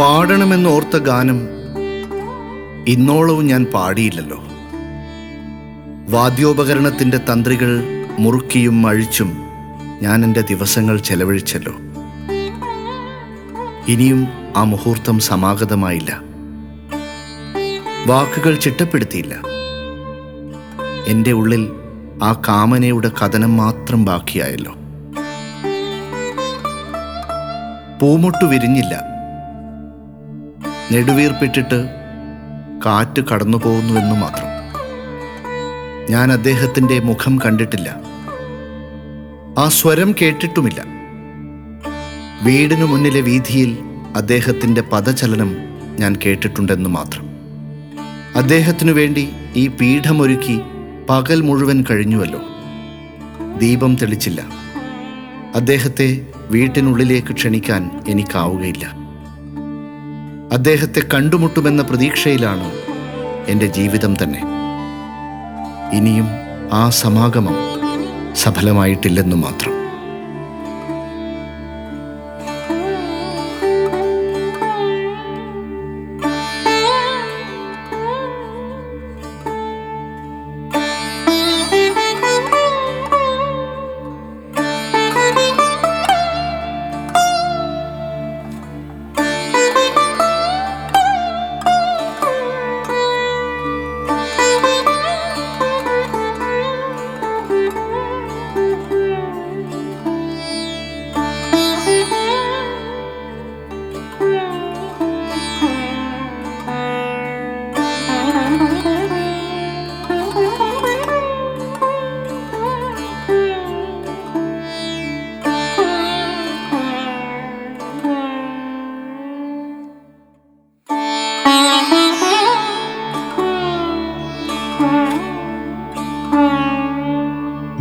പാടണമെന്നോർത്ത ഗാനം ഇന്നോളവും ഞാൻ പാടിയില്ലല്ലോ. വാദ്യോപകരണത്തിന്റെ തന്ത്രികൾ മുറുക്കിയും അഴിച്ചും ഞാൻ എന്റെ ദിവസങ്ങൾ ചെലവഴിച്ചല്ലോ. ഇനിയും ആ മുഹൂർത്തം സമാഗതമായില്ല. വാക്കുകൾ ചിട്ടപ്പെടുത്തിയില്ല. എന്റെ ഉള്ളിൽ ആ കാമനയുടെ കഥനം മാത്രം ബാക്കിയായല്ലോ. പൂമൊട്ടു വിരിഞ്ഞില്ല. നെടുവീർപ്പിട്ടിട്ട് കാറ്റ് കടന്നു പോകുന്നുവെന്ന് മാത്രം. ഞാൻ അദ്ദേഹത്തിന്റെ മുഖം കണ്ടിട്ടില്ല. ആ സ്വരം കേട്ടിട്ടുമില്ല. വീടിനു മുന്നിലെ വീതിയിൽ അദ്ദേഹത്തിന്റെ പദചലനം ഞാൻ കേട്ടിട്ടുണ്ടെന്ന് മാത്രം. അദ്ദേഹത്തിനു വേണ്ടി ഈ പീഠമൊരുക്കി പകൽ മുഴുവൻ കഴിഞ്ഞുവല്ലോ. ദീപം തെളിച്ചില്ല. അദ്ദേഹത്തെ വീട്ടിനുള്ളിലേക്ക് ക്ഷണിക്കാൻ എനിക്കാവുകയില്ല. അദ്ദേഹത്തെ കണ്ടുമുട്ടുമെന്ന പ്രതീക്ഷയിലാണ് എന്റെ ജീവിതം തന്നെ. ഇനിയും ആ സമാഗമം സഫലമായിട്ടില്ലെന്നു മാത്രം.